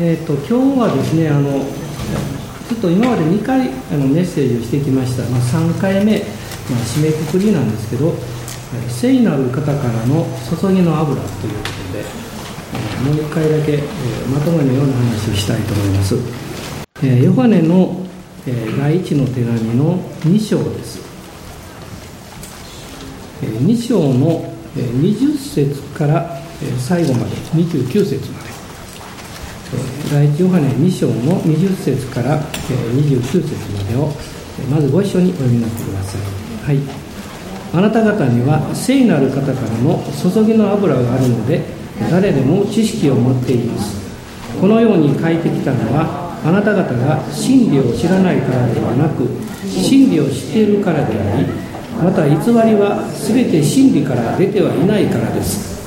えーと、今日はですねあのちょっと今まで2回あのメッセージをしてきました、まあ、3回目、まあ、締めくくりなんですけど聖なる方からの注ぎの油ということでもう1回だけ、えー、まとめのような話をしたいと思います、えー、ヨハネの、えー、第一の手紙の2章です、えー、2章の、20節から、えー、最後まで29節まで。第一ヨハネ2章の20節から29節までをまずご一緒にお読みになってください。はい。あなた方には聖なる方からの注ぎの油があるので誰でも知識を持っています。このように書いてきたのはあなた方が真理を知らないからではなく真理を知っているからでありまた偽りは全て真理から出てはいないからです。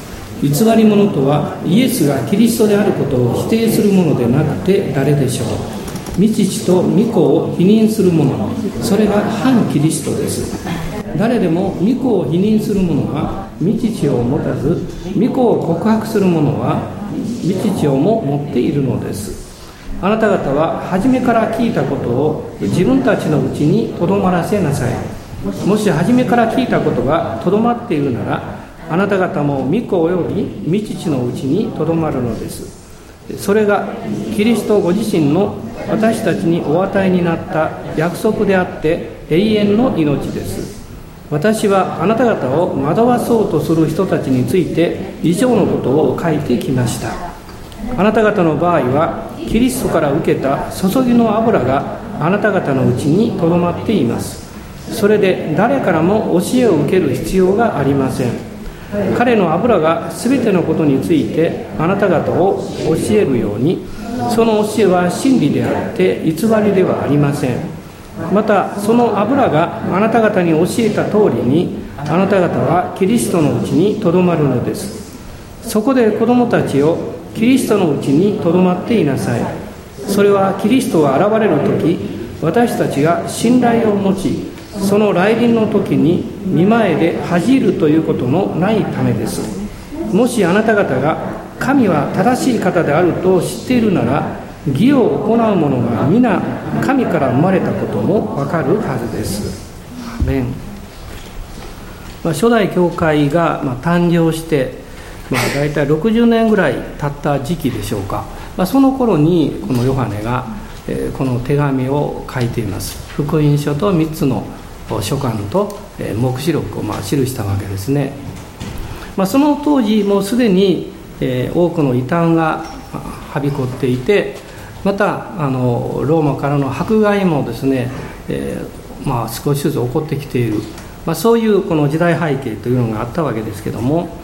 偽り者とはイエスがキリストであることを否定するものでなくて誰でしょう。未知と御子を否認する者それが反キリストです。誰でも御子を否認する者は未知を持たず御子を告白する者は未知をも持っているのです。あなた方は初めから聞いたことを自分たちのうちにとどまらせなさい。もし初めから聞いたことがとどまっているならあなた方も御子及び未知のうちにとどまるのです。それがキリストご自身の私たちにお与えになった約束であって永遠の命です。私はあなた方を惑わそうとする人たちについて以上のことを書いてきました。あなた方の場合はキリストから受けた注ぎの油があなた方のうちにとどまっています。それで誰からも教えを受ける必要がありません。彼の油が全てのことについてあなた方を教えるようにその教えは真理であって偽りではありません。またその油があなた方に教えた通りにあなた方はキリストのうちにとどまるのです。そこで子供たちをキリストのうちにとどまっていなさい。それはキリストが現れる時私たちが信頼を持ちその来臨の時に見前で恥じるということのないためです。もしあなた方が神は正しい方であると知っているなら義を行う者が皆神から生まれたこともわかるはずです。アメン、まあ、初代教会がまあ誕生して、まあ、大体60年ぐらい経った時期でしょうか、まあ、その頃にこのヨハネがこの手紙を書いています。福音書と3つの書簡と黙示録をまあ記したわけですね、まあ、その当時もうすでに多くの異端がはびこっていてまたあのローマからの迫害もですね、えー、まあ、少しずつ起こってきている、まあ、そういうこの時代背景というのがあったわけですけども、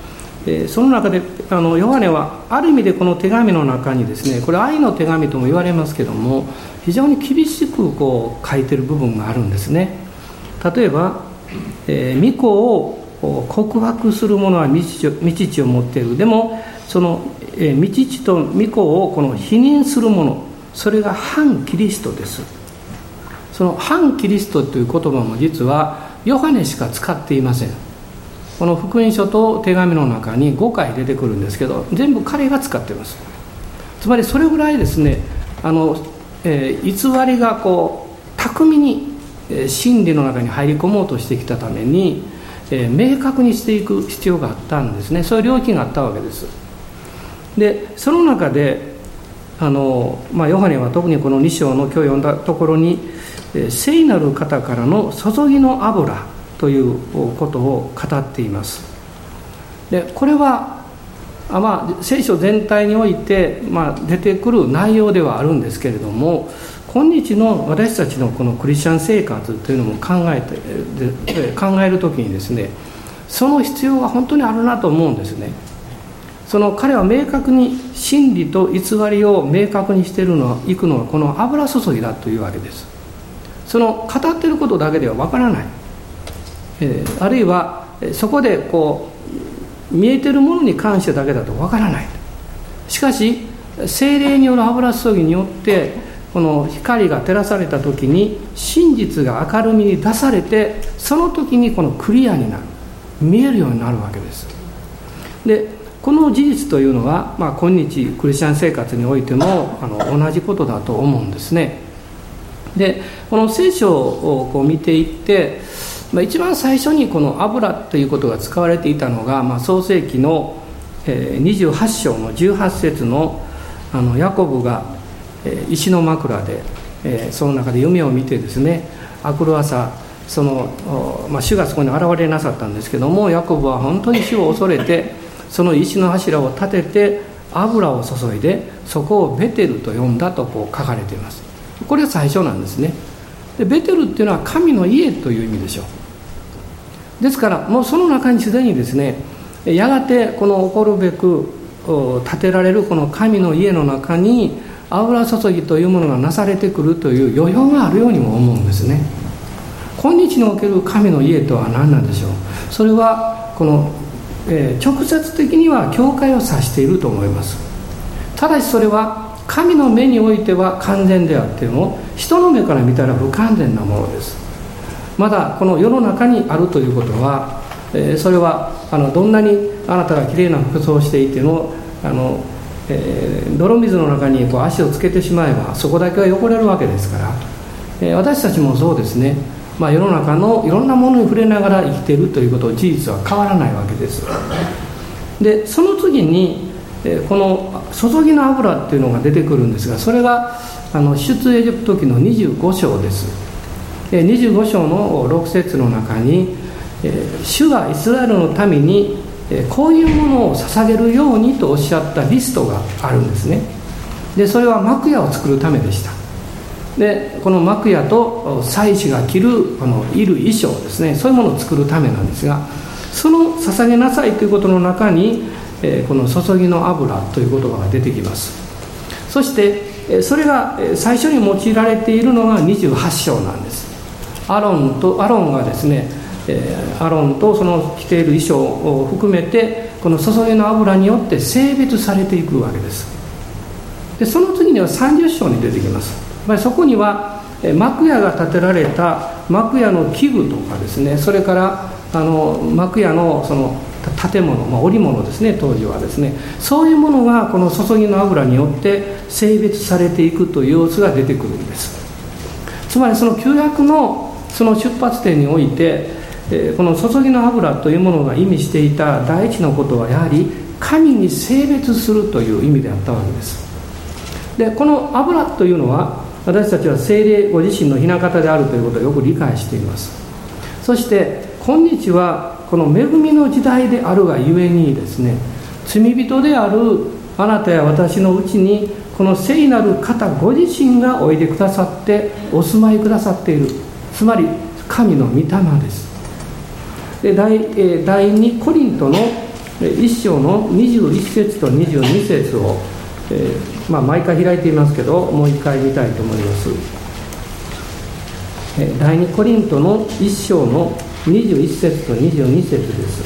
えー、その中であのヨハネはある意味でこの手紙の中にですねこれ愛の手紙とも言われますけども非常に厳しくこう書いてる部分があるんですね。例えば、えー、御子を告白する者は未知知を持っている。でもその、えー、未知と御子をこの否認する者それが反キリストです。その反キリストという言葉も実はヨハネしか使っていません。この福音書と手紙の中に5回出てくるんですけど全部彼が使っています。つまりそれぐらいですねあの、えー、偽りがこう巧みに真理の中に入り込もうとしてきたために、え明確にしていく必要があったんですね。そういう領域があったわけです。でその中であの、まあ、ヨハネは特にこの2章の今日読んだところに聖なる方からの注ぎの油ということを語っています。でこれはあまあ、聖書全体において、まあ、出てくる内容ではあるんですけれども今日の私たちのこのクリスチャン生活というのも考えて考える時にですねその必要が本当にあるなと思うんですね。その彼は明確に真理と偽りを明確にしているのはいくのはこの油注ぎだというわけです。その語ってることだけではわからない、えー、あるいはそこでこう見えてるものに関してだけだとわからない。しかし精霊による油注ぎによってこの光が照らされた時に真実が明るみに出されてその時にこのクリアになる。見えるようになるわけです。でこの事実というのは、まあ、今日クリスチャン生活においてもあの同じことだと思うんですね。でこの聖書をこう見ていってまあ、一番最初にこの油ということが使われていたのが、まあ、創世紀の、28章の18節のあのヤコブが、石の枕で、え、その中で夢を見てですね明くる朝その、まあ、主がそこに現れなさったんですけどもヤコブは本当に主を恐れて その石の柱を立てて油を注いでそこをベテルと呼んだとこう書かれています。これが最初なんですね。でベテルっていうのは神の家という意味でしょう。ですからもうその中にすでにですねやがてこの起こるべく建てられるこの神の家の中に油注ぎというものがなされてくるという余裕があるようにも思うんですね。今日における神の家とは何なんでしょう？それはこの、えー、直接的には教会を指していると思います。ただしそれは神の目においては完全であっても人の目から見たら不完全なものです。まだこの世の中にあるということは、えー、それはあのどんなにあなたがきれいな服装をしていてもあの、えー、泥水の中にこう足をつけてしまえばそこだけは汚れるわけですから、えー、私たちもそうですね、まあ、世の中のいろんなものに触れながら生きているということ事実は変わらないわけです。でその次にこの注ぎの油っていうのが出てくるんですがそれがあの出エジプト記の25章です。25章の6節の中に主がイスラエルの民にこういうものを捧げるようにとおっしゃったリストがあるんですね。でそれは幕屋を作るためでした。でこの幕屋と祭司が着るこのいる衣装ですね。そういうものを作るためなんですがその捧げなさいということの中にこの注ぎの油という言葉が出てきます。そしてそれが最初に用いられているのが28章なんです。アロンとアロンがですねアロンとその着ている衣装を含めてこの注ぎの油によって性別されていくわけです。でその次には30章に出てきます。そこには幕屋が建てられた幕屋の器具とかですねそれからあの幕屋のその建物、まあ、織物ですね当時はですねそういうものがこの注ぎの油によって性別されていくという様子が出てくるんです。つまりその旧約のその出発点において、えこの注ぎの油というものが意味していた第一のことはやはり神に性別するという意味であったわけです。でこの油というのは私たちは精霊ご自身の雛形であるということをよく理解しています。そして今日はこの恵みの時代であるがゆえにですね罪人であるあなたや私のうちにこの聖なる方ご自身がおいでくださってお住まいくださっている。つまり神の御霊です。で第第2コリントの1章の21節と22節を、えー、まあ、毎回開いていますけどもう一回見たいと思います。第2コリントの1章の21節と22節です。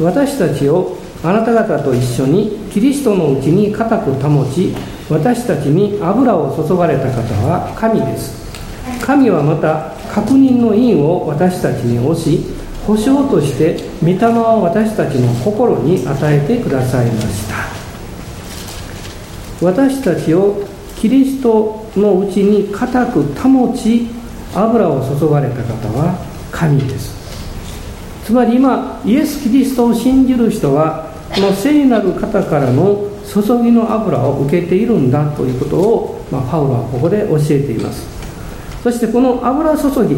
私たちをあなた方と一緒にキリストのうちに固く保ち私たちに油を注がれた方は神です。神はまた確認の印を私たちに押し保証として御霊を私たちの心に与えてくださいました。私たちをキリストのうちに固く保ち油を注がれた方は神です。つまり今イエス・キリストを信じる人はこの聖なる方からの注ぎの油を受けているんだということを、まあ、パウロはここで教えています。そしてこの油注ぎ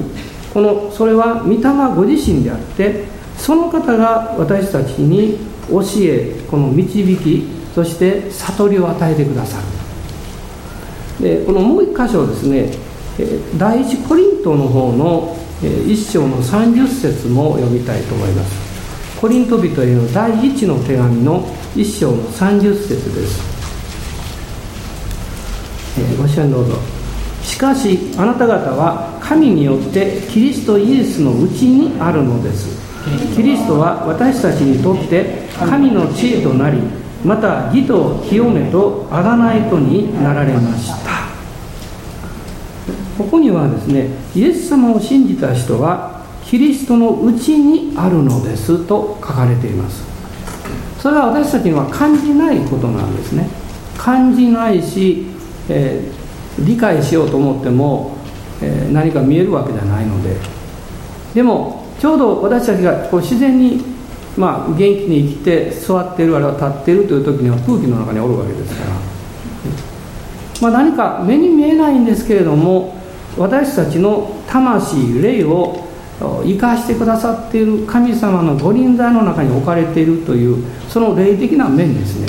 このそれは御霊ご自身であってその方が私たちに教えこの導きそして悟りを与えてくださる。でこのもう一箇所ですね第一コリントの方の一章の30節も読みたいと思います。コリント人への第一の手紙の一章の30節です、えご支援どうぞ。しかしあなた方は神によってキリストイエスのうちにあるのです。キリストは私たちにとって神の知恵となりまた義と清めと贖いとになられました。ここにはですねイエス様を信じた人はキリストのうちにあるのですと書かれています。それは私たちには感じないことなんですね。感じないし、えー、理解しようと思っても、えー、何か見えるわけじゃないので。でもちょうど私たちがこう自然に、まあ、元気に生きて座っているあるいは立っているという時には空気の中におるわけですから、まあ、何か目に見えないんですけれども私たちの魂霊を生かしてくださっている神様の御臨在の中に置かれているというその霊的な面ですね。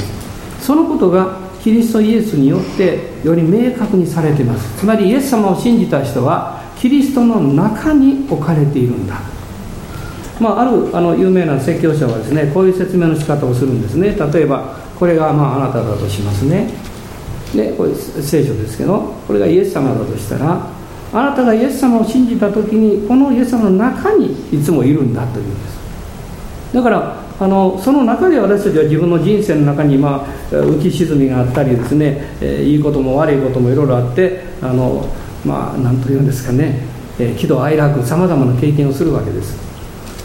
そのことがキリストイエスによってより明確にされています。つまりイエス様を信じた人はキリストの中に置かれているんだ。まあ、あるあの有名な説教者はですねこういう説明の仕方をするんですね。例えばこれがまああなただとしますね。でこれ聖書ですけどこれがイエス様だとしたらあなたがイエス様を信じた時にこのイエス様の中にいつもいるんだというんです。だからあのその中で私たちは自分の人生の中に、まあ、浮き沈みがあったりですね、えー、いいことも悪いこともいろいろあってあのまあ何と言うんですかね、えー、喜怒哀楽さまざまな経験をするわけです。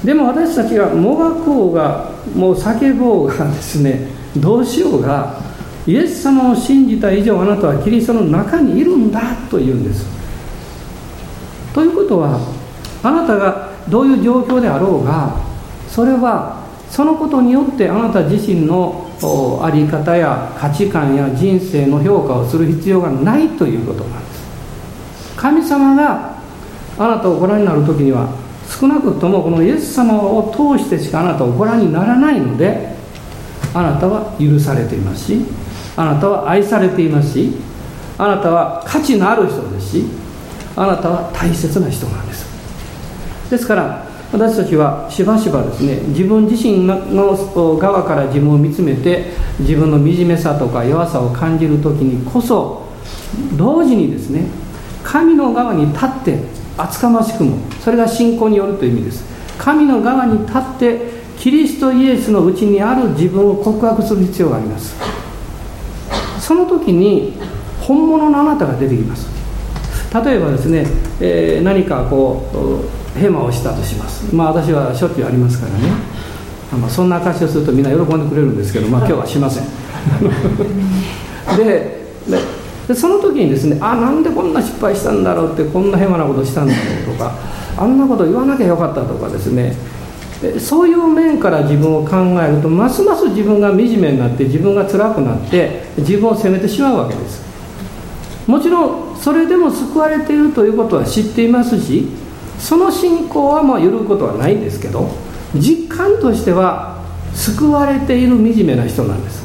でも私たちがもがこうがもう叫ぼうがですねどうしようがイエス様を信じた以上あなたはキリストの中にいるんだと言うんです。ということはあなたがどういう状況であろうがそれはそのことによってあなた自身の在り方や価値観や人生の評価をする必要がないということなんです。神様があなたをご覧になる時には少なくともこのイエス様を通してしかあなたをご覧にならないのであなたは許されていますしあなたは愛されていますしあなたは価値のある人ですしあなたは大切な人なんです。ですから私たちはしばしばですね自分自身の側から自分を見つめて自分の惨めさとか弱さを感じる時にこそ同時にですね神の側に立って厚かましくもそれが信仰によるという意味です。神の側に立ってキリストイエスのうちにある自分を告白する必要があります。その時に本物のあなたが出てきます。例えばですね、えー、何かこうヘマをしたとします。まあ私はしょっちゅうありますからね。まあ、そんな証しをするとみんな喜んでくれるんですけど、まあ、今日はしません。ででその時にですねあなんでこんな失敗したんだろうってこんなヘマなことしたんだろうとかあんなこと言わなきゃよかったとかですね。そういう面から自分を考えるとますます自分が惨めになって自分が辛くなって自分を責めてしまうわけです。もちろんそれでも救われているということは知っていますしその信仰はまあ揺るぐことはないんですけど実感としては救われている惨めな人なんです。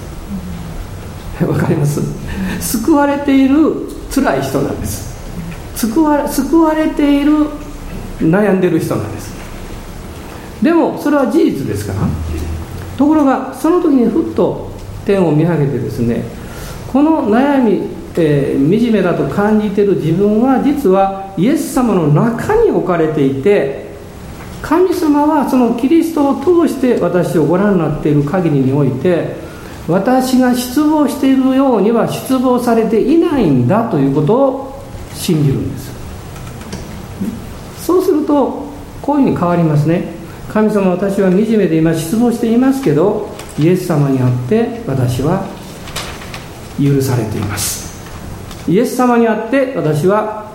わかります？救われている辛い人なんです。救わ救われている悩んでる人なんです。でもそれは事実ですから。ところがその時にふっと天を見上げてですねこの悩み、えー、惨めだと感じてる自分は実はイエス様の中に置かれていて神様はそのキリストを通して私をご覧になっている限りにおいて私が失望しているようには失望されていないんだということを信じるんです。そうするとこういうふうに変わりますね。神様私は惨めで今失望していますけどイエス様にあって私は許されています。イエス様にあって私は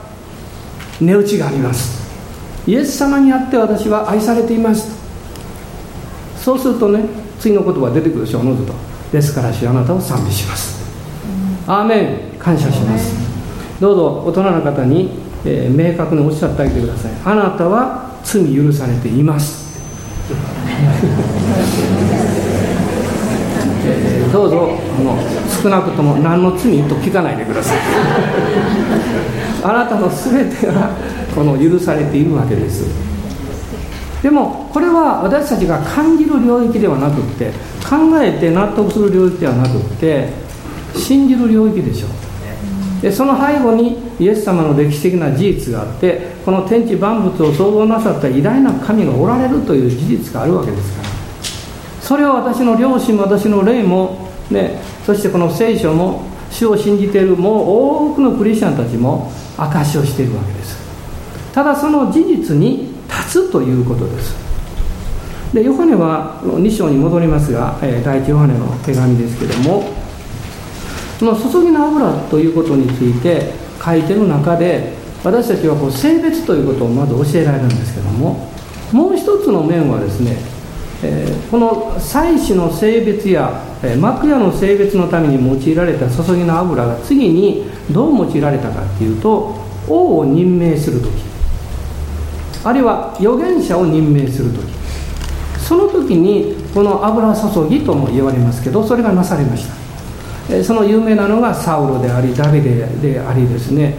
値打ちがあります。イエス様にあって私は愛されています。そうするとね次の言葉出てくるでしょうおのずとですから主あなたを賛美します。アーメン。感謝します。どうぞ大人の方に、えー、明確におっしゃってあげてください。あなたは罪許されています。えー、どうぞあの少なくとも何の罪と聞かないでください。あなたの全てがこの許されているわけです。でもこれは私たちが感じる領域ではなくって考えて納得する領域ではなくって信じる領域でしょう。でその背後にイエス様の歴史的な事実があってこの天地万物を創造なさった偉大な神がおられるという事実があるわけですから。それを私の両親も私の霊も、ね、そしてこの聖書も主を信じているもう多くのクリスチャンたちも証しをしているわけです。ただその事実に立つということです。でヨハネは2章に戻りますが、え、第一ヨハネの手紙ですけどもその注ぎの油ということについて書いてる中で私たちはこう性別ということをまず教えられるんですけどももう一つの面はですね、えー、この祭祀の性別や、え、幕屋の性別のために用いられた注ぎの油が次にどう用いられたかっていうと王を任命する時。あるいは預言者を任命する時。その時にこの油注ぎとも言われますけどそれがなされました。その有名なのがサウロでありダビデでありですね。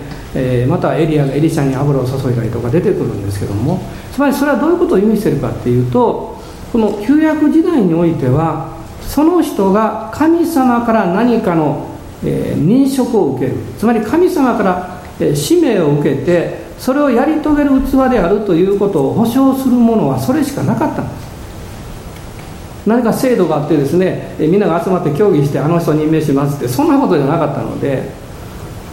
またエリアがエリシャに油を注いだりとか出てくるんですけども。つまりそれはどういうことを意味してるかっていうとこの旧約時代においてはその人が神様から何かの認職を受ける。つまり神様から使命を受けてそれをやり遂げる器であるということを保証するものはそれしかなかったんです何か制度があってですねみんなが集まって協議してあの人任命しますってそんなことじゃなかったので。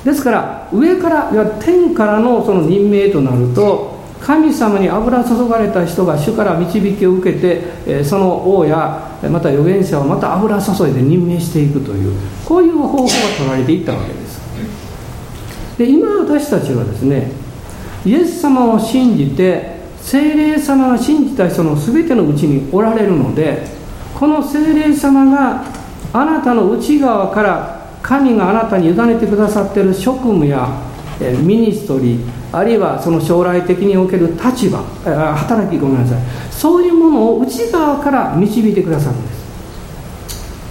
ですから上からいや天からのその任命となると神様に油注がれた人が主から導きを受けてその王やまた預言者をまた油注いで任命していくというこういう方法が取られていったわけです。で今私たちはですねイエス様を信じて精霊様が信じた人の全てのうちにおられるのでこの精霊様があなたの内側から神があなたに委ねてくださっている職務やミニストリーあるいはその将来的における立場働きごめんなさい。そういうものを内側から導いてくださるん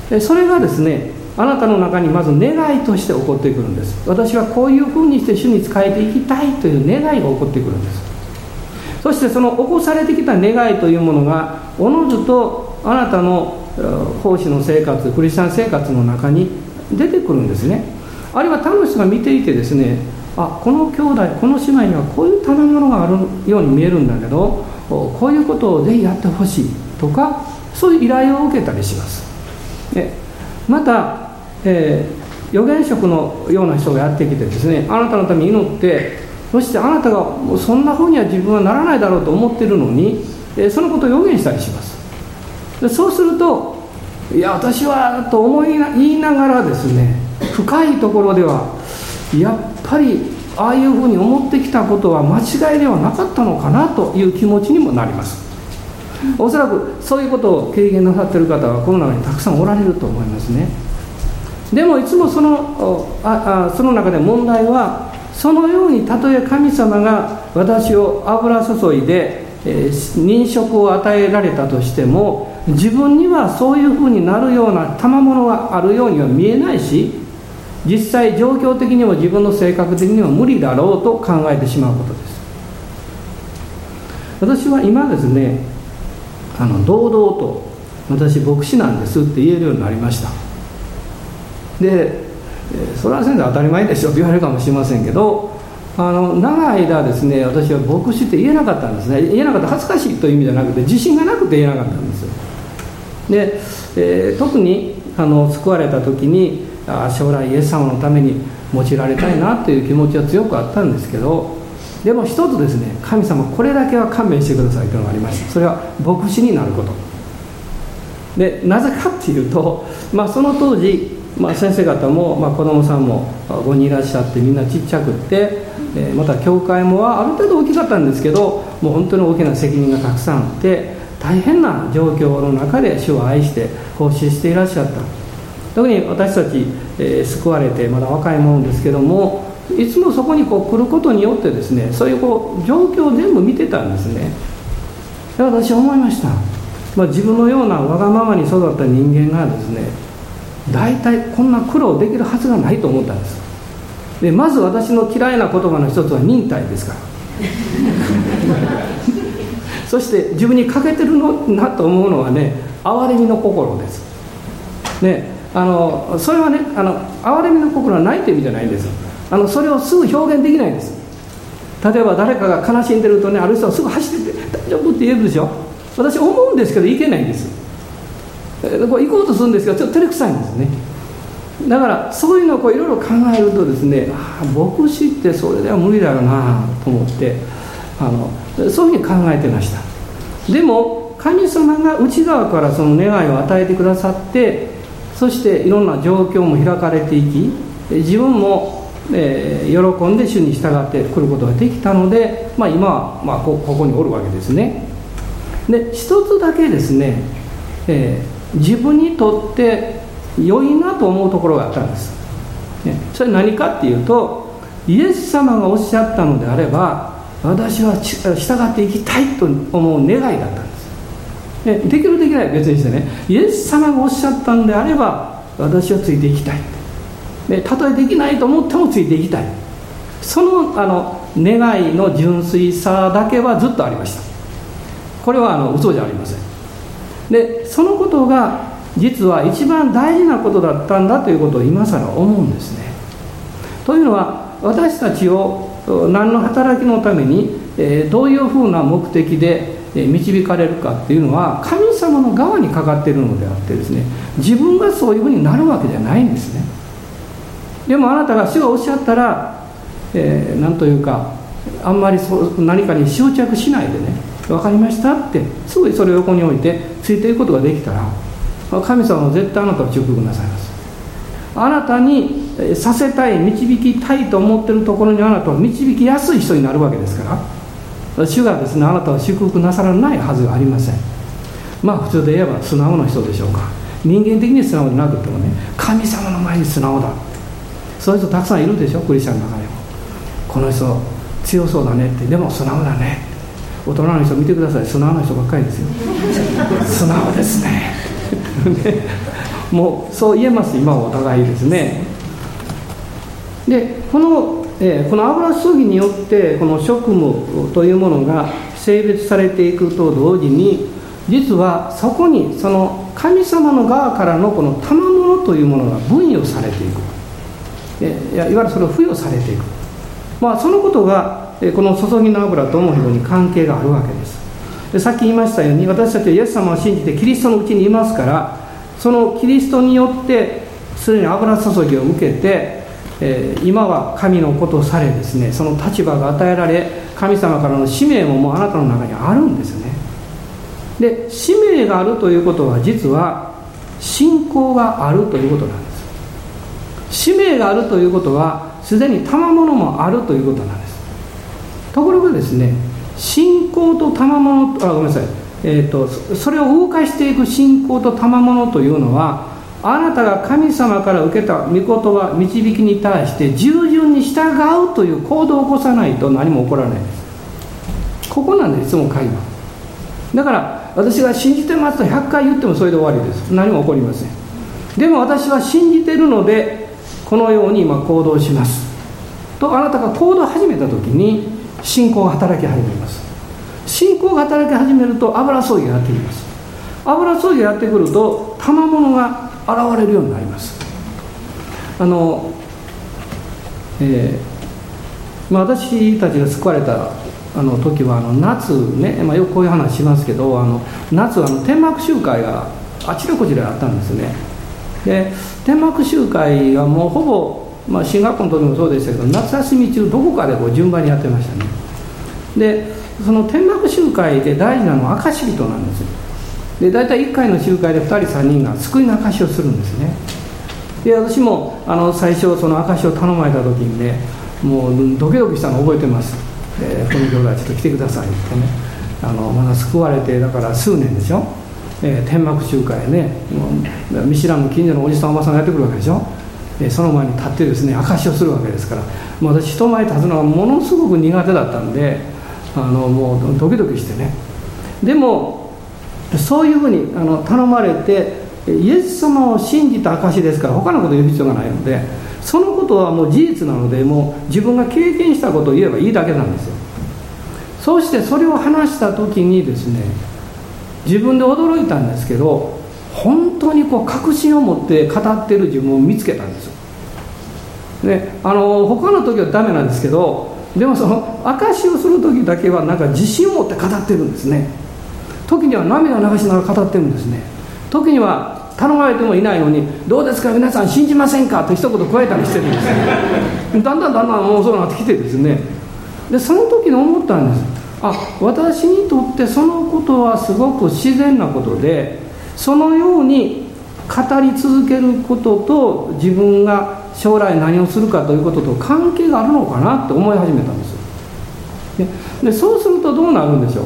です。それがですねあなたの中にまず願いとして起こってくるんです。私はこういうふうにして主に仕えていきたいという願いが起こってくるんです。そしてその起こされてきた願いというものがおのずとあなたの奉仕の生活クリスチャン生活の中に出てくるんですね。あるいは他の人が見ていてですねあこの兄弟この姉妹にはこういう賜物があるように見えるんだけどこういうことをぜひやってほしいとかそういう依頼を受けたりします。でまた、えー、預言職のような人がやってきてですねあなたのために祈ってそしてあなたがそんなふうには自分はならないだろうと思ってるのに、えー、そのことを予言したりします。でそうするといや私はと思いな言いながらですね深いところではやっぱりああいうふうに思ってきたことは間違いではなかったのかなという気持ちにもなります。おそらくそういうことを経験なさってる方はこの中にたくさんおられると思いますね。でもいつもそのああその中で問題はそのようにたとえ神様が私を油注いで、えー、認職を与えられたとしても自分にはそういうふうになるような賜物があるようには見えないし実際状況的にも自分の性格的には無理だろうと考えてしまうことです。私は今ですねあの堂々と私牧師なんですって言えるようになりました。でそれは先生当たり前でしょって言われるかもしれませんけどあの長い間ですね私は牧師って言えなかったんですね。言えなかった恥ずかしいという意味じゃなくて自信がなくて言えなかったんですよ。で、えー、特にあの救われた時にあ将来イエス様のために用いられたいなという気持ちは強くあったんですけどでも一つですね神様これだけは勘弁してくださいというのがありましたそれは牧師になること。でなぜかっていうと、まあ、その当時、まあ、先生方も、まあ、子供さんも5人いらっしゃってみんなちっちゃくって、えー、また教会もある程度大きかったんですけどもう本当に大きな責任がたくさんあって大変な状況の中で主を愛して奉仕していらっしゃった。特に私たち、えー、救われてまだ若いものですけどもいつもそこにこう来ることによってですねそういうこう状況を全部見てたんですね。で私は思いました、まあ、自分のようなわがままに育った人間がですね大体こんな苦労できるはずがないと思ったんです。でまず私の嫌いな言葉の一つは忍耐ですから。そして自分に欠けてるのなと思うのはね憐れみの心です。ねあのそれはねあの憐れみの心はないという意味じゃないんです。あのそれをすぐ表現できないんです。例えば誰かが悲しんでるとねある人はすぐ走ってて大丈夫って言えるでしょ。私思うんですけどいけないんです。これ行こうとするんですけどちょっと照れくさいんですね。だからそういうのをこういろいろ考えるとですねああ牧師ってそれでは無理だよなと思ってあのそういうふうに考えてました。でも神様が内側からその願いを与えてくださってそしていろんな状況も開かれていき自分も、えー、喜んで主に従ってくることができたので、まあ、今は、まあ、ここにおるわけですね。で一つだけですね、えー、自分にとって良いなと思うところがあったんです、ね、それ何かっていうとイエス様がおっしゃったのであれば私は従っていきたいと思う願いだったんですできるできない。別にしてね。イエス様がおっしゃったのであれば私はついていきたい。でたとえできないと思ってもついていきたい。そのあの願いの純粋さだけはずっとありました。これはあの嘘じゃありません。でそのことが実は一番大事なことだったんだということを今更思うんですね。というのは私たちを何の働きのために、どういうふうな目的で導かれるかっていうのは神様の側にかかっているのであってですね自分がそういうふうになるわけじゃないんですね。でもあなたが主がおっしゃったら、えー、というかあんまりそう何かに執着しないでね分かりましたってすぐそれを横に置いてついていくことができたら神様は絶対あなたを祝福なさいます。あなたにさせたい導きたいと思ってるところにあなたは導きやすい人になるわけですから主がですねあなたは祝福なさらないはずがありません。まあ普通で言えば素直な人でしょうか。人間的に素直でなくてもね神様の前に素直だ。そういう人たくさんいるでしょクリスチャンの中にも。この人強そうだねって。でも素直だね。大人の人見てください。素直な人ばっかりですよ。素直です ね。もうそう言えます今はお互いですね。でこの、えー、この油注ぎによってこの職務というものが性別されていくと同時に実はそこにその神様の側からのこの賜物というものが分与されていく。えいわゆるそれを付与されていく、まあ、そのことがえこの注ぎの油とも非常に関係があるわけです。でさっき言いましたように私たちはイエス様を信じてキリストのうちにいますからそのキリストによってすでに油注ぎを受けて、え、今は神のことされですねその立場が与えられ神様からの使命ももうあなたの中にあるんですよね。で使命があるということは実は信仰があるということなんです。使命があるということはすでに賜物もあるということなんです。ところがですね信仰と賜物あごめんなさい、えーと、それを動かしていく信仰と賜物というのはあなたが神様から受けた御言葉導きに対して従順に従うという行動を起こさないと何も起こらない。ですここなんですいつも会話。だから私が信じてますと100回言ってもそれで終わりです。何も起こりません。でも私は信じてるのでこのように今行動します。とあなたが行動を始めた時に信仰が働き始めます。信仰が働き始めると油葬儀がやってきます。油葬儀がやってくると賜物が現れるようになります。あのえー、まあ、私たちが救われたあの時はあの夏ね、まあ、よくこういう話しますけどあの夏はあの天幕集会があちらこちらあったんですね。で天幕集会はもうほぼ、まあ、進学校の時もそうでしたけど夏休み中どこかでこう順番にやってましたね。でその天幕集会で大事なのは証人なんですよ。で大体1回の集会で2人3人が救いの証しをするんですね。で私もあの最初その証しを頼まれた時にねもうドキドキしたの覚えてます、えー、この兄弟ちょっと来てくださいってね。あのまだ救われてだから数年でしょ。えー、天幕集会ね。見知らぬ近所のおじさんおばさんがやってくるわけでしょ、え、その前に立ってですね証しをするわけですから。もう私人前に立つのはものすごく苦手だったんであのもうドキドキしてね。でもそういうふうにあの頼まれてイエス様を信じた証ですから他のこと言う必要がないのでそのことはもう事実なのでもう自分が経験したことを言えばいいだけなんですよ。そしてそれを話した時にですね自分で驚いたんですけど本当にこう確信を持って語ってる自分を見つけたんですよ。であの他の時はダメなんですけどでもその証しをする時だけはなんか自信を持って語ってるんですね。時には涙流しながら語ってるんですね。時には頼まれてもいないのに「どうですか皆さん信じませんか?」と一言加えたりしてるんです だんだんだんだんもうそうなってきてですね。でその時に思ったんです。あ私にとってそのことはすごく自然なことでそのように語り続けることと自分が将来何をするかということと関係があるのかなって思い始めたんですでそうするとどうなるんでしょう。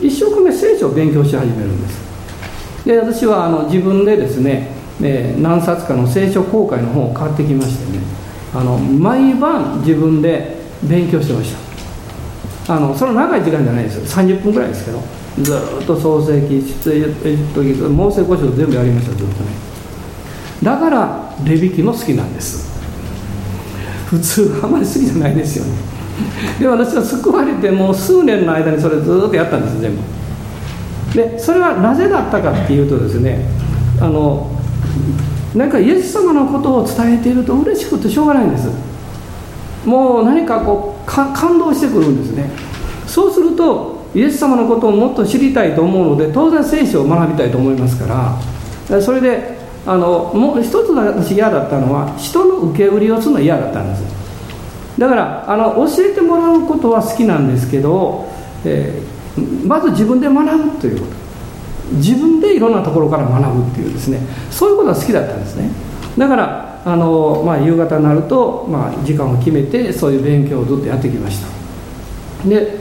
一生懸命聖書を勉強し始めるんです。で私はあの自分でですね、えー、何冊かの聖書公開の本を買ってきましてねあの毎晩自分で勉強してました。あのその長い時間じゃないですよ。30分ぐらいですけどずっと創世記出エジプト記モーセ五章全部やりましたずっとね。だからレビキも好きなんです。普通あまり好きじゃないですよね。で私は救われてもう数年の間にそれずっとやったんです全部。でそれはなぜだったかっていうとですねあのなんかイエス様のことを伝えていると嬉しくてしょうがないんです。もう何かこう感動してくるんですね。そうするとイエス様のことをもっと知りたいと思うので当然聖書を学びたいと思いますから。それであのもう一つ私嫌だったのは人の受け売りをするの嫌だったんです。だからあの教えてもらうことは好きなんですけど、えー、まず自分で学ぶということ。自分でいろんなところから学ぶっていうですね。そういうことが好きだったんですね。だからあの、まあ、夕方になると、まあ、時間を決めてそういう勉強をずっとやってきました。で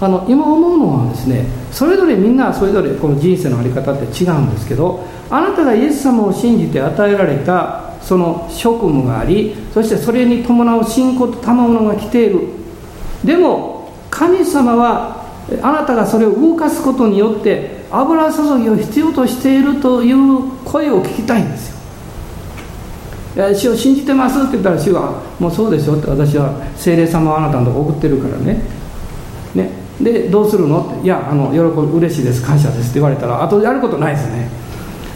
あの今思うのはですねそれぞれみんなそれぞれこの人生の在り方って違うんですけどあなたがイエス様を信じて与えられたその職務がありそしてそれに伴う信仰と賜物が来ている。でも神様はあなたがそれを動かすことによって油注ぎを必要としているという声を聞きたいんですよ。主を信じてますって言ったら主はもうそうでしょって私は精霊様をあなたのとこ送ってるからね。でどうするのっていやあの喜ぶ嬉しいです感謝ですって言われたらあとやることないですね。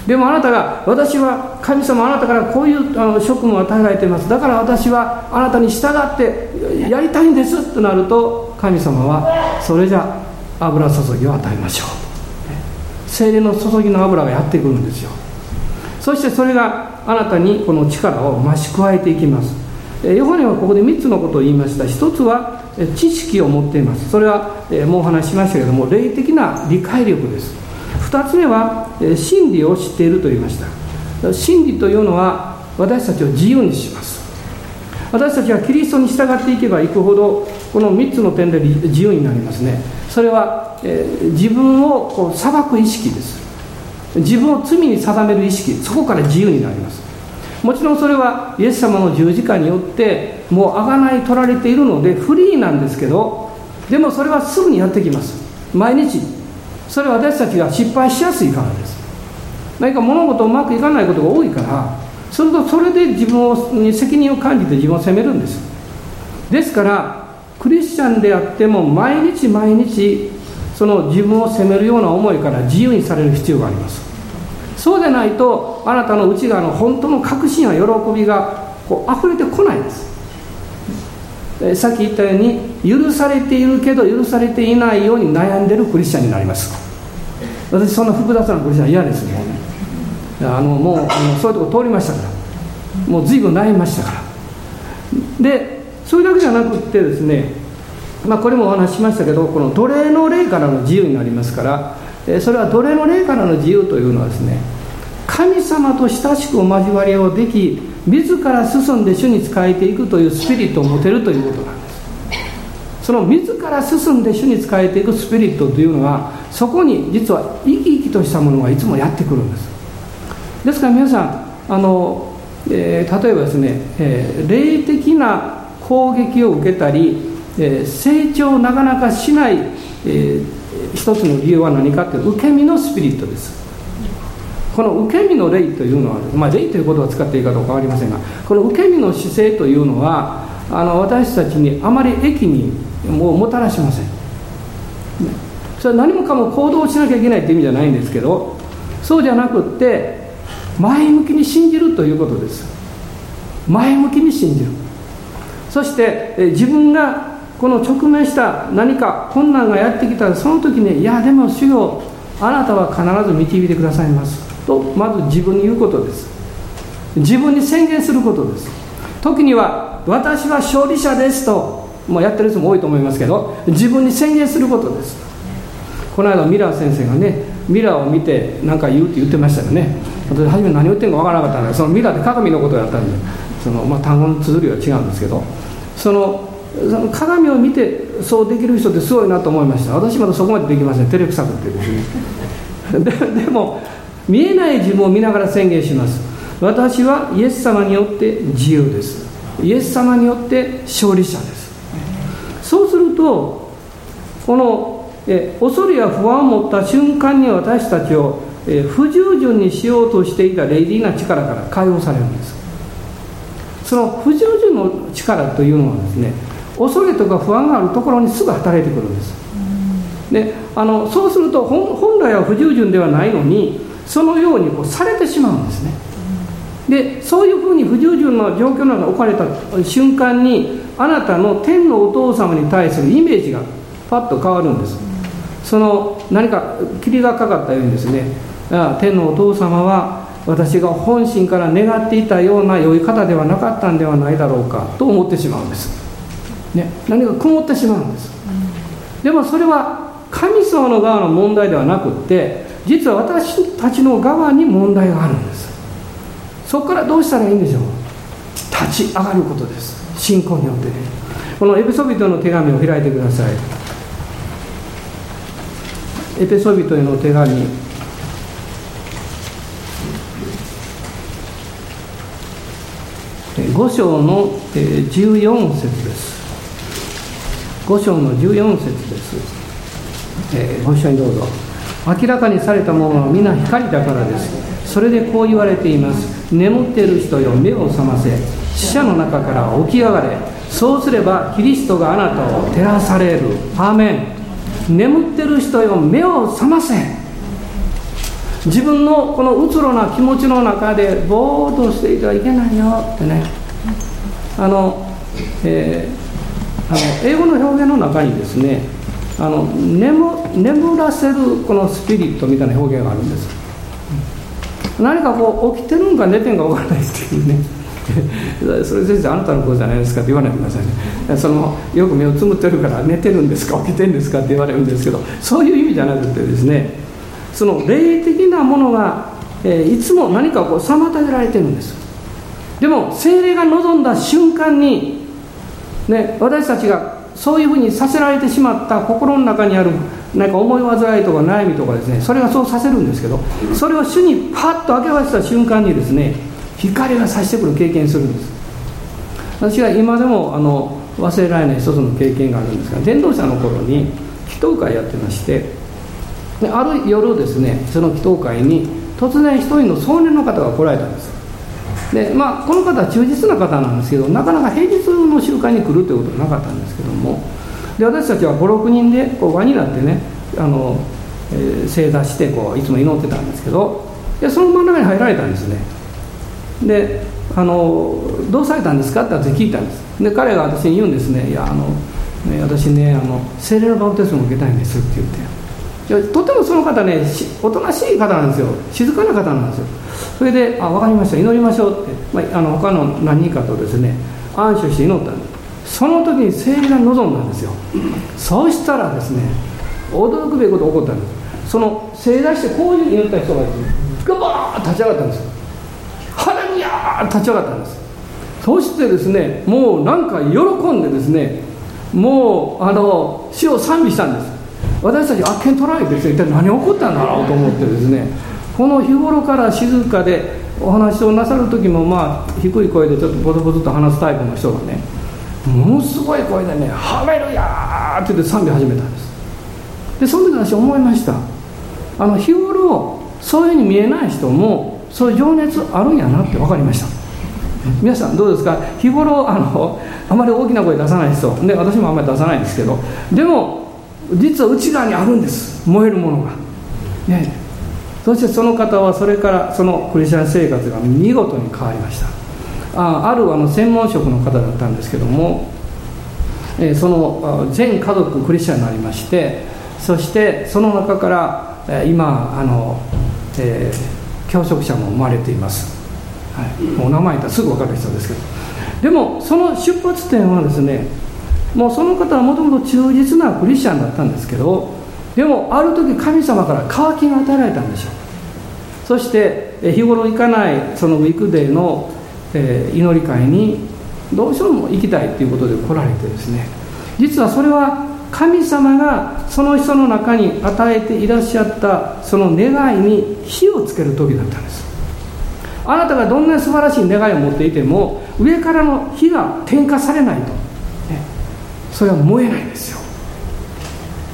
でもあなたが私は神様あなたからこういうあの職務を与えられています。だから私はあなたに従ってやりたいんですとなると神様はそれじゃ油注ぎを与えましょう。精霊の注ぎの油がやってくるんですよ。そしてそれがあなたにこの力を増し加えていきます。ヨハネはここで3つのことを言いました。1つは知識を持っています。それはもうお話ししましたけども霊的な理解力です。2つ目は真理を知っていると言いました。真理というのは私たちを自由にします。私たちはキリストに従っていけばいくほどこの3つの点で自由になりますね。それは、え、自分をこう裁く意識です。自分を罪に定める意識。そこから自由になります。もちろんそれはイエス様の十字架によってもう贖い取られているのでフリーなんですけどでもそれはすぐにやってきます。毎日それは私たちが失敗しやすいからです。何か物事うまくいかないことが多いからそれとそれで自分に責任を感じて自分を責めるんです。ですからクリスチャンであっても毎日毎日その自分を責めるような思いから自由にされる必要があります。そうでないとあなたの内側の本当の確信や喜びがこう溢れてこないんです。さっき言ったように許されているけど許されていないように悩んでるクリスチャンになります。私そんな複雑なクリスチャン嫌ですもうね。あのもうあのそういうとこ通りましたから。もう随分悩みましたから。でそれだけじゃなくってですね、まあ、これもお話ししましたけどこの奴隷の霊からの自由になりますからそれは奴隷の霊からの自由というのはですね神様と親しく交わりをでき自ら進んで主に仕えていくというスピリットを持てるということなんです。その自ら進んで主に仕えていくスピリットというのはそこに実は生き生きとしたものがいつもやってくるんです。ですから皆さんあの、えー、例えばですね、えー、霊的な攻撃を受けたり、えー、成長をなかなかしない、えー、一つの理由は何かっていう受け身のスピリットです。この受け身の霊というのは、まあ、霊ということを使っていいかどうか分かりませんがこの受け身の姿勢というのはあの私たちにあまり益にもうもたらしません。それは何もかも行動しなきゃいけないっていう意味じゃないんですけどそうじゃなくって前向きに信じるということです。前向きに信じる。そして自分がこの直面した何か困難がやってきたらその時に「いやでも主よあなたは必ず導いてくださいます」とまず自分に言うことです。自分に宣言することです。時には「私は勝利者です」とまあ、やってる人も多いと思いますけど自分に宣言することです。この間ミラー先生がねミラーを見て何か言うって言ってましたよね。私初め何言ってんか分からなかったんでそのミラーで鏡のことをやったんでその、まあ、単語の綴りは違うんですけどそのその鏡を見てそうできる人ってすごいなと思いました。私まだそこまでできません。照れくさくてですね。でも見えない自分を見ながら宣言します。私はイエス様によって自由です。イエス様によって勝利者です。そうするとこのえ恐れや不安を持った瞬間に私たちをえ不従順にしようとしていたレディーな力から解放されるんです。その不従順の力というのはですね恐れとか不安があるところにすぐ働いてくるんです。であのそうすると本来は不従順ではないのにそのようにこうされてしまうんですね。でそういうふうに不従順な状況の中に置かれた瞬間にあなたの天のお父様に対するイメージがパッと変わるんです。その何か霧がかかったようにですね。天のお父様は私が本心から願っていたような良い方ではなかったんではないだろうかと思ってしまうんです、ね、何か曇ってしまうんです、でもそれは神様の側の問題ではなくって実は私たちの側に問題があるんです。そこからどうしたらいいんでしょう。立ち上がることです。信仰によって。このエペソビトの手紙を開いてください。エペソビトへの手紙。5章の14節です。5章の14節です、えー、ご一緒にどうぞ。明らかにされたものは皆光だからです。それでこう言われています。眠っている人よ目を覚ませ。死者の中から起き上がれ。そうすればキリストがあなたを照らされる。アーメン。眠ってる人よ目を覚ませ。自分のこのうつろな気持ちの中でぼーっとしていてはいけないよ。ってね。あの、えー、あの英語の表現の中にですねあの眠眠らせるこのスピリットみたいな表現があるんです。何かこう起きてるんか寝てんか分からないっていうね。それ先生あなたの子じゃないですかって言わないでくださいね。そのよく目をつむってるから寝てるんですか起きてるんですかって言われるんですけどそういう意味じゃなくてですねその霊的なものが、えー、いつも何かこう妨げられてるんです。でも精霊が望んだ瞬間に、ね、私たちがそういうふうにさせられてしまった心の中にあるなんか思い煩いとか悩みとかですねそれがそうさせるんですけどそれを主にパッと明け渡した瞬間にですね光が差してくる経験するんです。私は今でもあの忘れられない一つの経験があるんですが伝道者の頃に祈祷会やってましてである夜ですねその祈祷会に突然一人の少年の方が来られたんです。でまあ、この方は忠実な方なんですけどなかなか平日の集会に来るということはなかったんですけどもで私たちは56人でこう輪になってねあの、えー、正座してこういつも祈ってたんですけどでその真ん中に入られたんですね。であの「どうされたんですか?」って聞いたんです。で彼が私に言うんですね「いやあのね私ねあの聖霊のバプテスマを受けたいんです」って言って。とてもその方ねおとなしい方なんですよ。静かな方なんですよ。それで「あ分かりました。祈りましょう」って、まあ、あの他の何人かとですね安心して祈ったんです。その時に聖霊が望んだんですよ。そうしたらですね驚くべきことが起こったんです。その正座してこういうふうに祈った人がガバーッ立ち上がったんです。ハレルヤー立ち上がったんです。そしてですねもうなんか喜んでですねもうあの死を賛美したんです。私たちあっけん取られてです一体何が起こったんだろうと思ってですねこの日頃から静かでお話をなさる時もまあ低い声でちょっとボトボトと話すタイプの人がねものすごい声でね「ハレルヤー!」って言って賛美始めたんです。でその時私思いました。あの日頃そういうふうに見えない人もそういう情熱あるんやなって分かりました。皆さんどうですか？日頃あのあまり大きな声出さない人。で私もあんまり出さないんですけど。でも実は内側にあるんです。燃えるものが。ね。そしてその方はそれからそのクリスチャン生活が見事に変わりました。ああるあの専門職の方だったんですけども、えー、その全家族クリスチャンになりましてそしてその中から、今あの、えー、教職者も生まれています、はい、もう名前言ったらすぐ分かる人ですけど。でもその出発点はですねもうその方はもともと忠実なクリスチャンだったんですけどでもある時神様から渇きが与えられたんでしょう。そして日頃行かないそのウィークデーの、え、祈り会にどうしても行きたいということで来られてですね。実はそれは神様がその人の中に与えていらっしゃったその願いに火をつける時だったんです。あなたがどんなに素晴らしい願いを持っていても上からの火が点火されないと、それは燃えないんですよ。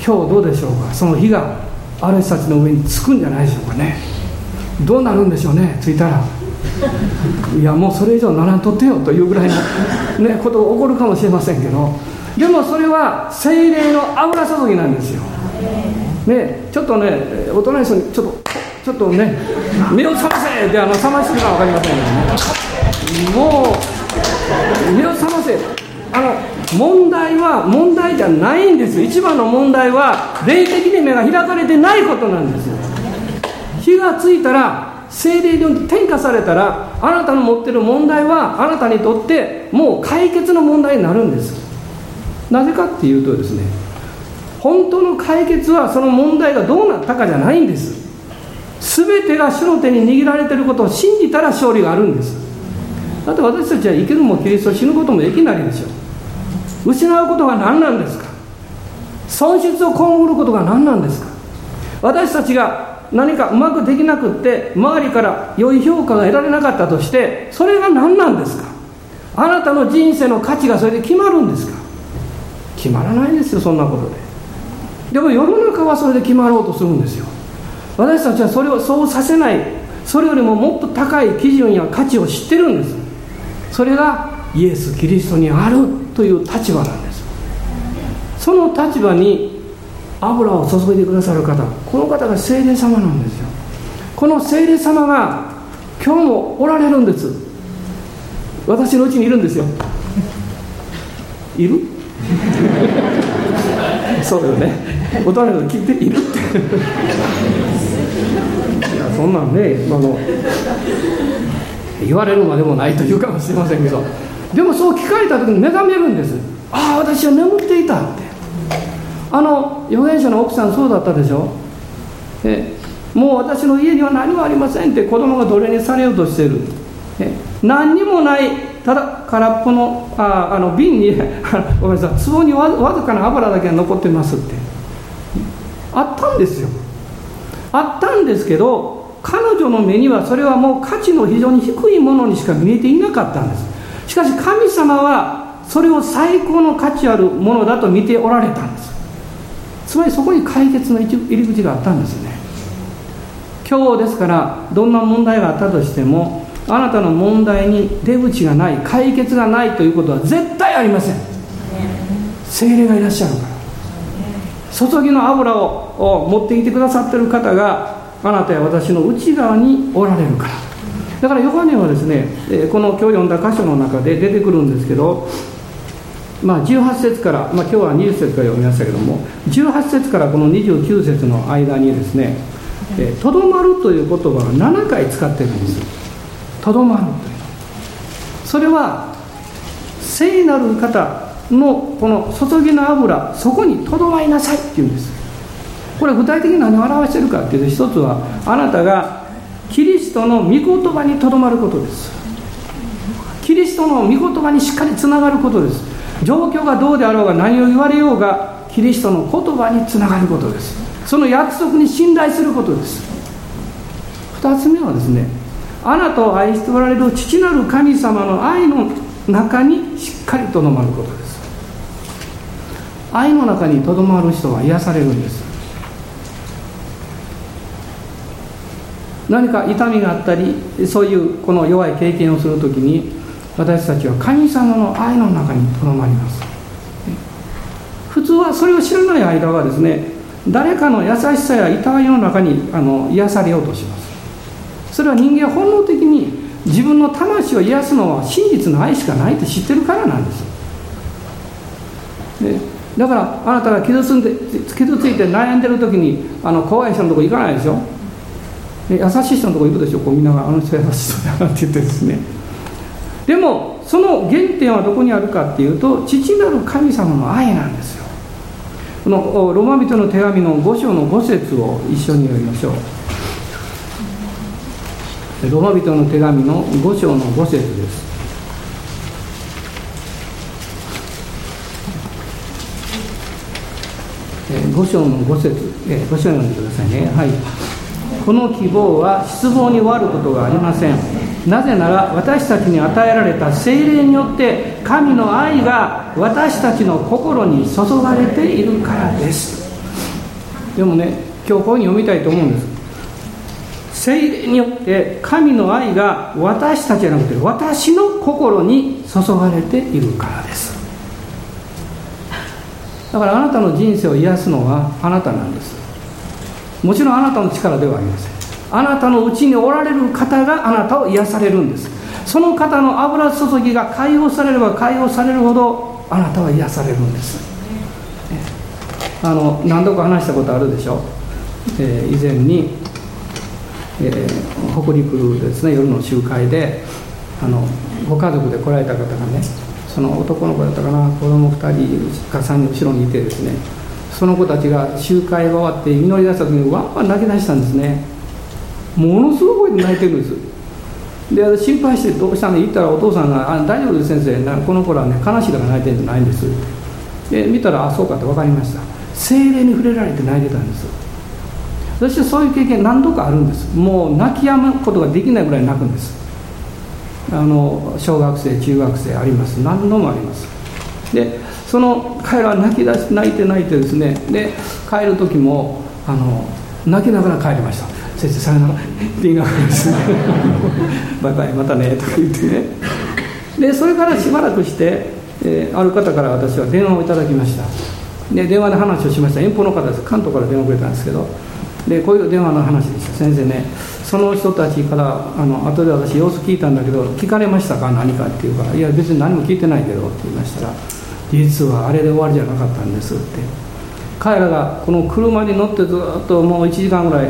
今日どうでしょうか？その火がある人たちの上につくんじゃないでしょうかね。どうなるんでしょうね？ついたら。いやもうそれ以上ならんとってよというぐらいの、ね、ことが起こるかもしれませんけど。でもそれは精霊の油注ぎなんですよ、ね、ちょっとねお隣の人にちょっとちょっとね目を覚ませってあの覚ましてるか分かりませんけどね。もう目を覚ませ。あの問題は問題じゃないんです。一番の問題は霊的に目が開かれてないことなんですよ。火がついたら精霊に転化されたらあなたの持ってる問題はあなたにとってもう解決の問題になるんです。なぜかっていうとですね本当の解決はその問題がどうなったかじゃないんです。全てが主の手に握られてることを信じたら勝利があるんです。だって私たちは生きるもキリスト死ぬこともいきなりでしょ。失うことが何なんですか？損失を被ることが何なんですか？私たちが何かうまくできなくって周りから良い評価が得られなかったとしてそれが何なんですか？あなたの人生の価値がそれで決まるんですか？決まらないですよそんなことで。でも世の中はそれで決まろうとするんですよ。私たちはそれをそうさせないそれよりももっと高い基準や価値を知ってるんです。それがイエス・キリストにある。という立場なんです。その立場に油を注いでくださる方この方が聖霊様なんですよ。この聖霊様が今日もおられるんです。私のうちにいるんですよ。いる？そうよね。お隣の聞いている？っていやそんなんねあの言われるまでもないというかもしれませんけど。でもそう聞かれた時に目覚めるんです。ああ私は眠っていたって。あの預言者の奥さんそうだったでしょ。えもう私の家には何もありませんって子供が奴隷にされようとしてる。え何にもないただ空っぽのああの瓶にごめんなさい壺にわわずかな油だけが残ってますって。あったんですよ。あったんですけど彼女の目にはそれはもう価値の非常に低いものにしか見えていなかったんです。しかし神様はそれを最高の価値あるものだと見ておられたんです。つまりそこに解決の入り口があったんですね。今日ですからどんな問題があったとしてもあなたの問題に出口がない解決がないということは絶対ありません。精霊がいらっしゃるから。注ぎの油を持ってきてくださってる方があなたや私の内側におられるから。だからヨハネはですねこの今日読んだ箇所の中で出てくるんですけどまあ、18節から、まあ、今日は20節から読みましたけども18節からこの29節の間にですね「とどまる」という言葉が7回使ってるんです。とどまるという。それは聖なる方のこの注ぎの油そこにとどまりなさいっていうんです。これ具体的に何を表してるかっていうと一つはあなたがキリストの御言葉にとどまることです。キリストの御言葉にしっかりつながることです。状況がどうであろうが何を言われようがキリストの言葉につながることです。その約束に信頼することです。2つ目はですねあなたを愛しておられる父なる神様の愛の中にしっかりとどまることです。愛の中にとどまる人は癒されるんです。何か痛みがあったりそういうこの弱い経験をするときに私たちは神様の愛の中にとどまります。普通はそれを知らない間はですね誰かの優しさやいたわりの中にあの癒されようとします。それは人間本能的に自分の魂を癒すのは真実の愛しかないって知ってるからなんです、ね、だからあなたが傷つんで傷ついて悩んでる時にあの怖い人のとこ行かないでしょ優しい人のとこ行くでしょこうみんながあの人優しい人だなって言ってですね。でもその原点はどこにあるかっていうと父なる神様の愛なんですよ。このロマ人の手紙の5章の5節を一緒に読みましょう。ロマ人の手紙の5章の5節です。5章の5節5章読んでくださいね。はい。この希望は失望に終わることがありません。なぜなら私たちに与えられた精霊によって神の愛が私たちの心に注がれているからです。でもね今日こういうふうに読みたいと思うんです。精霊によって神の愛が私たちじゃなくて私の心に注がれているからです。だからあなたの人生を癒すのはあなたなんです。もちろんあなたの力ではありません。あなたのうちにおられる方があなたを癒されるんです。その方の油注ぎが解放されれば解放されるほどあなたは癒されるんです。あの何度か話したことあるでしょ、えー、以前に、えー、北陸ですね夜の集会であのご家族で来られた方がねその男の子だったかな子供2人か3人後ろにいてですねその子たちが集会が終わって祈り出した時にワンワン泣き出したんですね。ものすごい声で泣いてるんです。で心配してどうしたの？言ったらお父さんが「あ大丈夫です先生。この子らね悲しいから泣いてるんじゃないんです」で見たら「あそうか」って分かりました。精霊に触れられて泣いてたんです。そしてそういう経験何度かあるんです。もう泣き止むことができないぐらい泣くんです。あの小学生中学生あります。何度もあります。でその彼らは泣き出し泣いて泣いてですね。で帰る時もあの泣きながら帰りました先生さよなら。電話がらですね。バイバイまたね。とか言ってね。でそれからしばらくして、えー、ある方から私は電話をいただきました。で電話で話をしました。遠方の方です。関東から電話をくれたんですけど。でこういう電話の話でした。先生ねその人たちからあの後で私様子聞いたんだけど聞かれましたか？何かっていうから。いや別に何も聞いてないけど。って言いましたら実はあれで終わりじゃなかったんですって。彼らがこの車に乗ってずっともう1時間ぐらい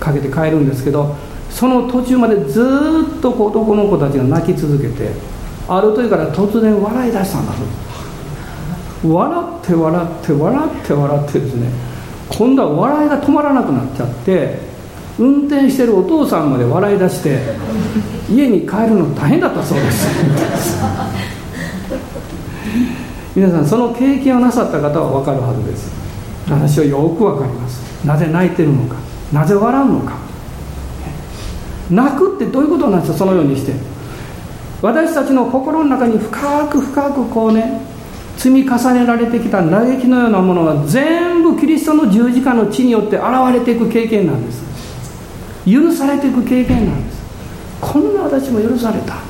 かけて帰るんですけどその途中までずっと男の子たちが泣き続けてある時から突然笑い出したんだと。笑って笑って笑って笑ってですね今度は笑いが止まらなくなっちゃって運転してるお父さんまで笑い出して家に帰るの大変だったそうです。皆さんその経験をなさった方は分かるはずです。私はよく分かります。なぜ泣いてるのか。なぜ笑うのか。泣くってどういうことなんですかそのようにして。私たちの心の中に深く深くこうね積み重ねられてきた嘆きのようなものが全部キリストの十字架の地によって現れていく経験なんです。許されていく経験なんです。こんな私も許された。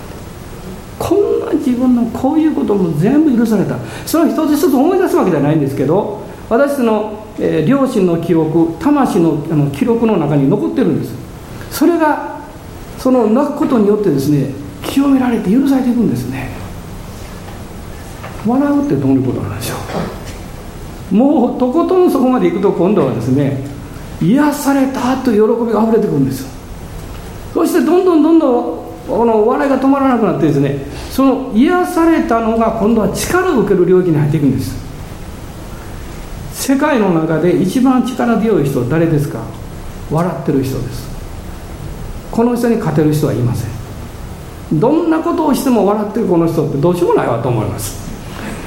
自分のこういうことも全部許された。それを一つ一つ思い出すわけじゃないんですけど私の、えー、両親の記憶魂のあの記録の中に残ってるんです。それがその泣くことによってですね清められて許されていくんですね。笑うってどういうことなんでしょう。もうとことんそこまで行くと今度はですね癒されたという喜びが溢れてくるんですそしてどんどんどんどんこの笑いが止まらなくなってですねその癒されたのが今度は力を受ける領域に入っていくんです。世界の中で一番力強い人誰ですか？笑ってる人です。この人に勝てる人はいません。どんなことをしても笑ってるこの人ってどうしようもないわと思います。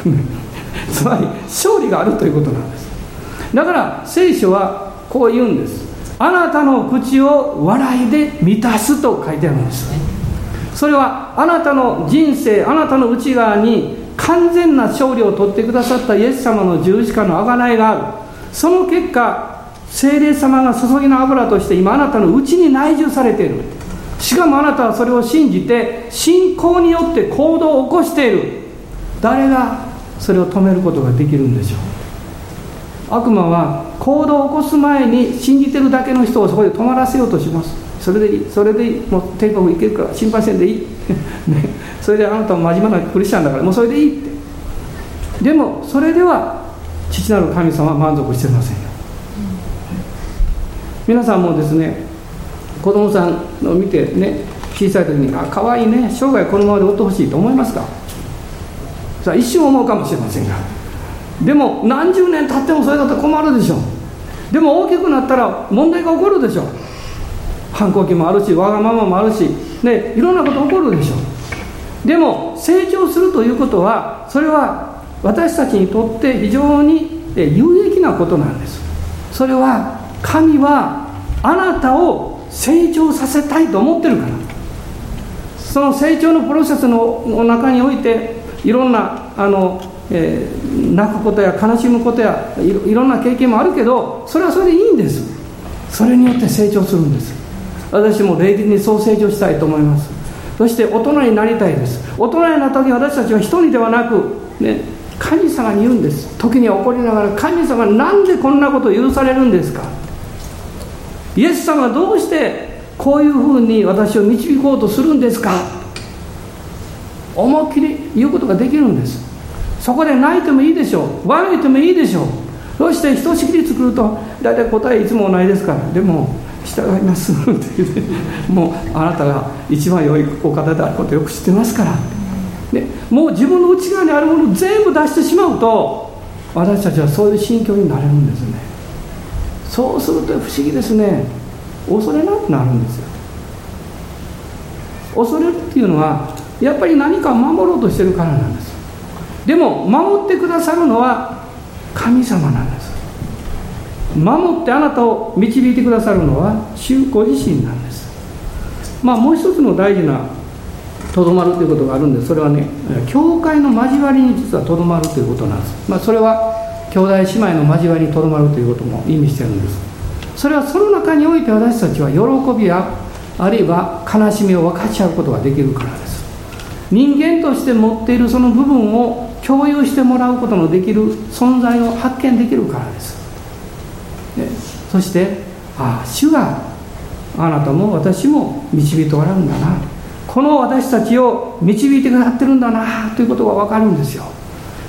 つまり勝利があるということなんです。だから聖書はこう言うんです。あなたの口を笑いで満たすと書いてあるんです。それはあなたの人生あなたの内側に完全な勝利を取ってくださったイエス様の十字架の贖いがある。その結果精霊様が注ぎの油として今あなたの内に内住されている。しかもあなたはそれを信じて信仰によって行動を起こしている。誰がそれを止めることができるんでしょう。悪魔は行動を起こす前に信じてるだけの人をそこで止まらせようとします。それでいいそれでいいもう天国行けるから心配せんでいい、ね、それであなたも真面目なクリスチャンだからもうそれでいいって。でもそれでは父なる神様は満足してませんよ。皆さんもですね子供さんを見てね小さい時にあ可愛いね。生涯このままでおってほしいと思いますか？さあ一瞬思うかもしれませんが。でも何十年経ってもそれだと困るでしょでも大きくなったら問題が起こるでしょ反抗期もあるしわがままもあるし、ね、いろんなこと起こるでしょう。でも成長するということはそれは私たちにとって非常に有益なことなんです。それは神はあなたを成長させたいと思ってるから。その成長のプロセスの中においていろんなあの、えー、泣くことや悲しむことやいろんな経験もあるけどそれはそれでいいんです。それによって成長するんです。私も霊的にそう成長したいと思います。そして大人になりたいです。大人になった時私たちは一人ではなく、ね、神様に言うんです。時には怒りながら神様なんでこんなこと許されるんですか？イエス様はどうしてこういうふうに私を導こうとするんですか？思いっきり言うことができるんです。そこで泣いてもいいでしょう。悪いてもいいでしょう。そしてひとしきり作ると大体答えいつもないですから。でも従いますって言ってもうあなたが一番良いお方であることよく知ってますから。でもう自分の内側にあるものを全部出してしまうと私たちはそういう心境になれるんですね。そうすると不思議ですね。恐れなくなるんですよ。恐れるっていうのはやっぱり何かを守ろうとしてるからなんです。でも守ってくださるのは神様なんです。守ってあなたを導いてくださるのは主ご自身なんです。まあもう一つの大事なとどまるということがあるんでそれはね教会の交わりに実はとどまるということなんです。まあそれは兄弟姉妹の交わりにとどまるということも意味してるんです。それはその中において私たちは喜びやあるいは悲しみを分かち合うことができるからです。人間として持っているその部分を共有してもらうことのできる存在を発見できるからです。そしてああ主があなたも私も導いておられるんだな。この私たちを導いてくださってるんだな。ということが分かるんですよ。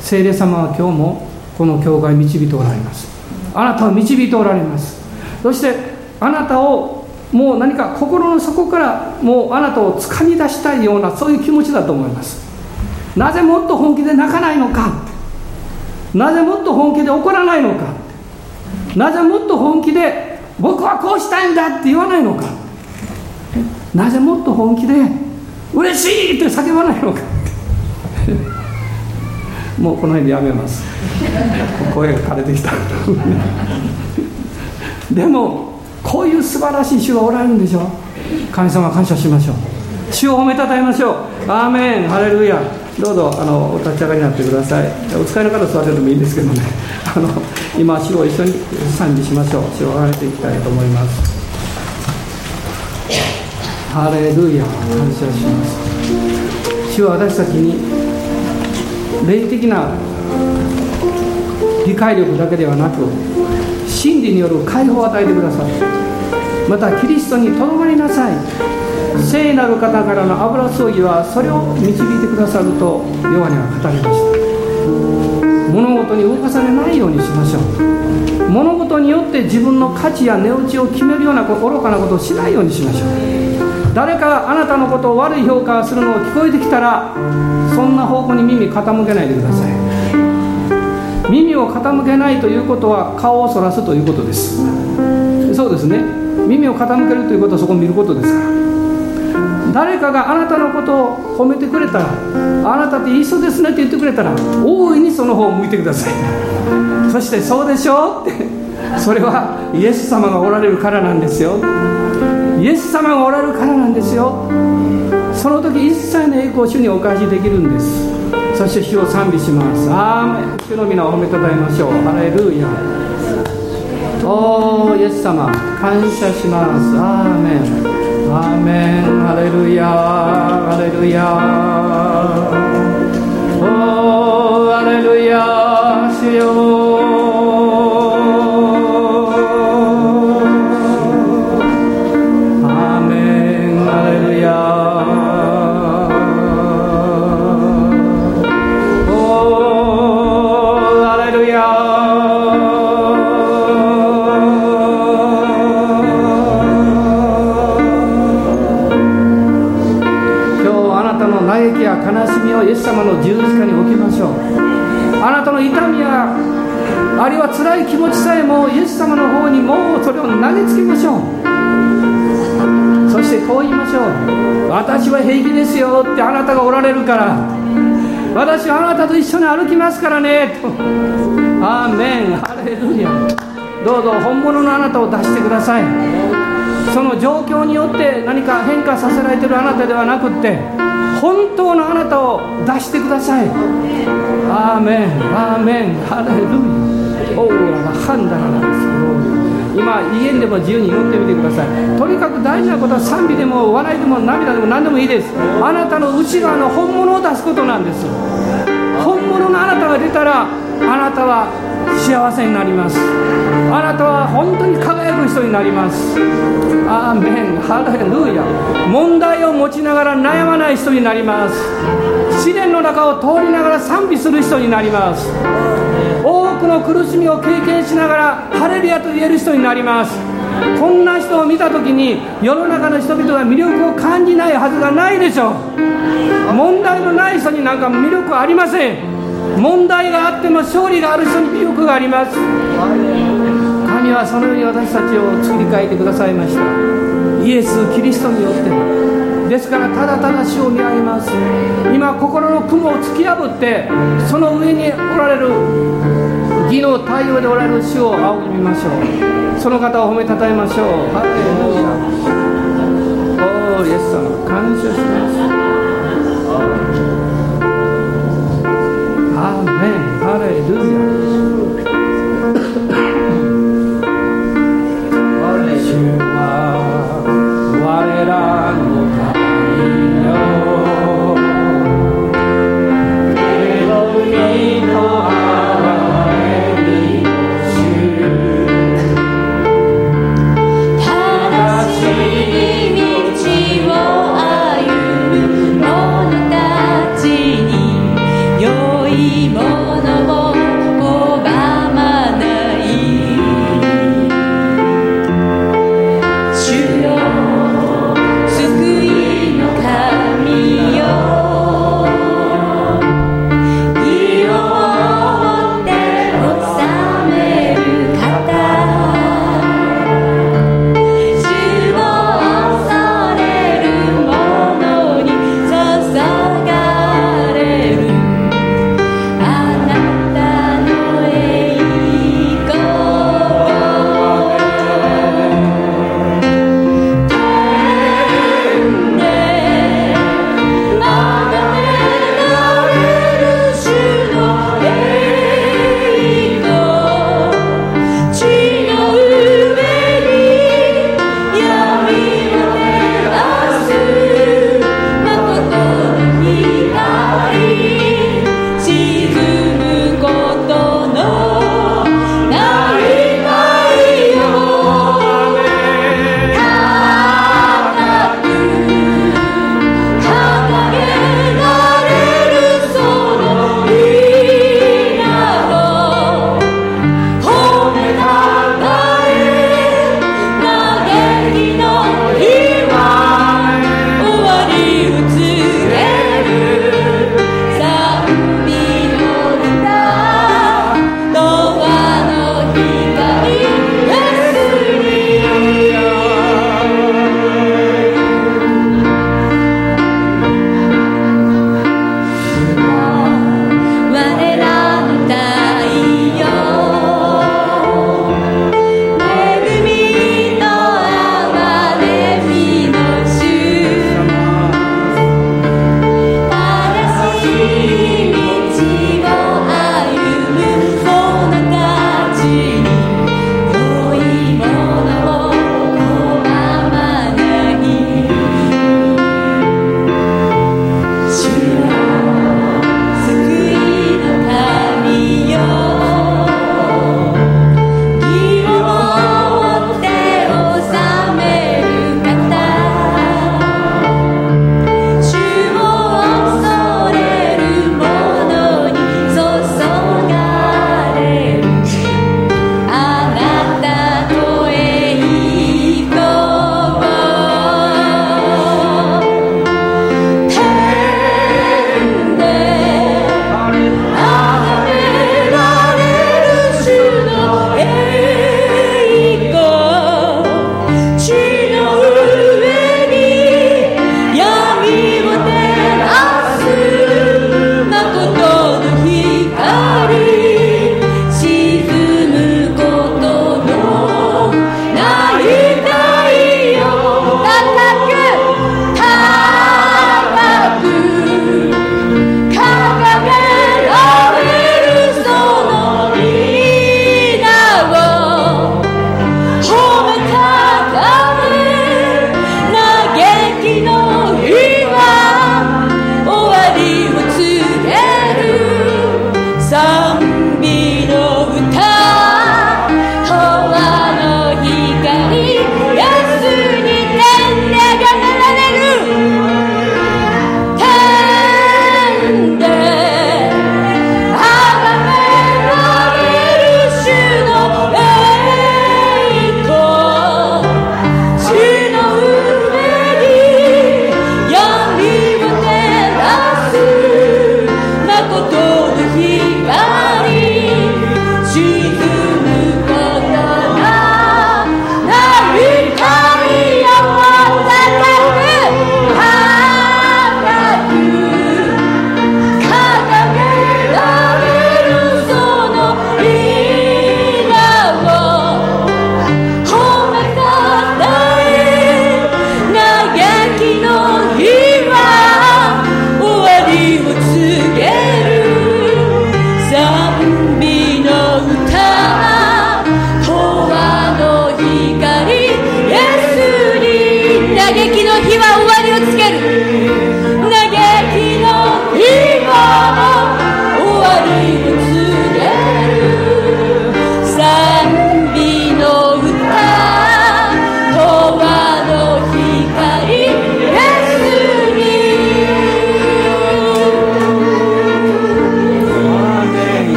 聖霊様は今日もこの教会導いておられます。あなたを導いておられます。そしてあなたをもう何か心の底からもうあなたをつかみ出したいようなそういう気持ちだと思います。なぜもっと本気で泣かないのか。なぜもっと本気で怒らないのか。なぜもっと本気で僕はこうしたいんだって言わないのか。なぜもっと本気で嬉しいって叫ばないのか。もうこの辺でやめます。声が枯れてきた。でもこういう素晴らしい主がおられるんでしょ神様感謝しましょう。主を褒めたたえましょう。アーメン。ハレルヤ。どうぞあのお立ち上がりになってください。お使いの方座っててもいいんですけどね。あの今主を一緒に賛美しましょう。主を上げていきたいと思います。ハレルヤ感謝します。主は私たちに霊的な理解力だけではなく真理による解放を与えてくださってまたキリストにとどまりなさい。聖なる方からの油注ぎはそれを導いてくださるとヨハには語りました物事に動かされないようにしましょう物事によって自分の価値や値打ちを決めるような愚かなことをしないようにしましょう。誰かがあなたのことを悪い評価するのを聞こえてきたらそんな方向に耳傾けないでください。耳を傾けないということは顔をそらすということです。そうですね。耳を傾けるということはそこを見ることですから。誰かがあなたのことを褒めてくれたらあなたっていい人ですねって言ってくれたら大いにその方を向いてください。そしてそうでしょ？ってそれはイエス様がおられるからなんですよ。イエス様がおられるからなんですよ。その時一切の栄光を主にお返しできるんです。そして主を賛美します。アーメン。主の皆を褒めたたえましょう。ハレルヤ。おーイエス様感謝します。アーメン。アーメンハレルヤハレルヤおーハレルヤ主よ近に置きましょう。あなたの痛みやあるいは辛い気持ちさえもイエス様の方にもうそれを投げつけましょう。そしてこう言いましょう。私は平気ですよってあなたがおられるから。私はあなたと一緒に歩きますからね。と。アーメン。ハレルヤ。どうぞ本物のあなたを出してください。その状況によって何か変化させられてるあなたではなくって。本当のあなたを出してください。アーメンアーメン。ハレルヤ。オーラがハンダラなんです今家でも自由に祈ってみてください。とにかく大事なことは賛美でも笑いでも涙でも何でもいいです。あなたの内側の本物を出すことなんです本物のあなたが出たらあなたは幸せになります。あなたは本当に輝く人になります。アーメン。ハレルヤ。問題を持ちながら悩まない人になります。試練の中を通りながら賛美する人になります。多くの苦しみを経験しながらハレルヤと言える人になります。こんな人を見た時に世の中の人々が魅力を感じないはずがないでしょう。問題のない人になんか魅力はありません。問題があっても勝利がある人に魅力があります。神はそのように私たちを作り変えてくださいました。イエス・キリストによって。ですからただただ死を見上げます。今心の雲を突き破ってその上におられる義の太陽でおられる主を仰ぎましょう。その方を褒めたたえましょう。ハレルヤ。おーイエス様感謝します。アーメンハレルヤ主は我らの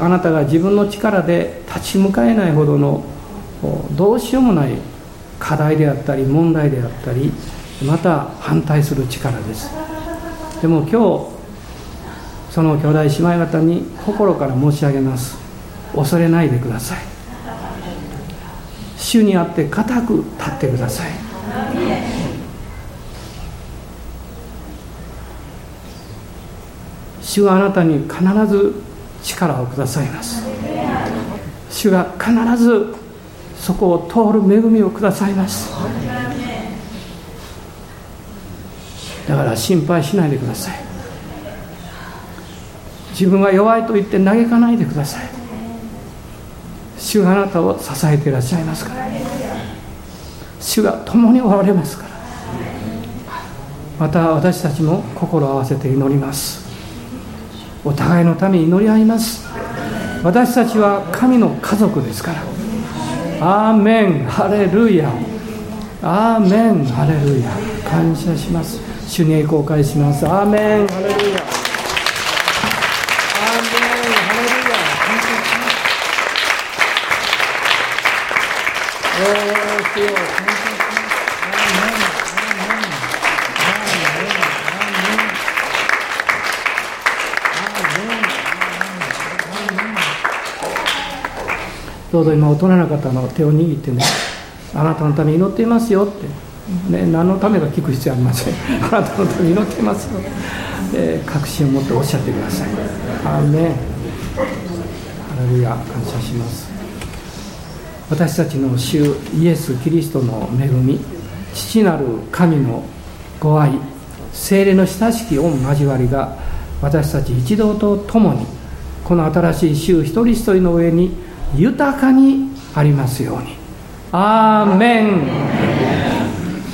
あなたが自分の力で立ち向かえないほどのどうしようもない課題であったり問題であったりまた反対する力です。でも今日その兄弟姉妹方に心から申し上げます。恐れないでください。主にあって固く立ってください。主はあなたに必ず力をくださいます。主が必ずそこを通る恵みをくださいます。だから心配しないでください。自分が弱いと言って嘆かないでください。主があなたを支えていらっしゃいますから。主が共におられますから。また私たちも心を合わせて祈ります。お互いのために祈り合います。私たちは神の家族ですから。アーメン。ハレルヤ。アーメン。ハレルヤ。感謝します。主に栄光を返します。アーメン。ハレルヤ。どうぞ今大人の方の手を握ってねあなたのために祈っていますよって、ね、何のためか聞く必要ありません。あなたのために祈っていますよ、えー、確信を持っておっしゃってください。アーメン。ハレルヤ感謝します。私たちの主イエス・キリストの恵み父なる神のご愛精霊の親しき御交わりが私たち一同と共にこの新しい週一人一人の上に豊かにありますように。アーメン。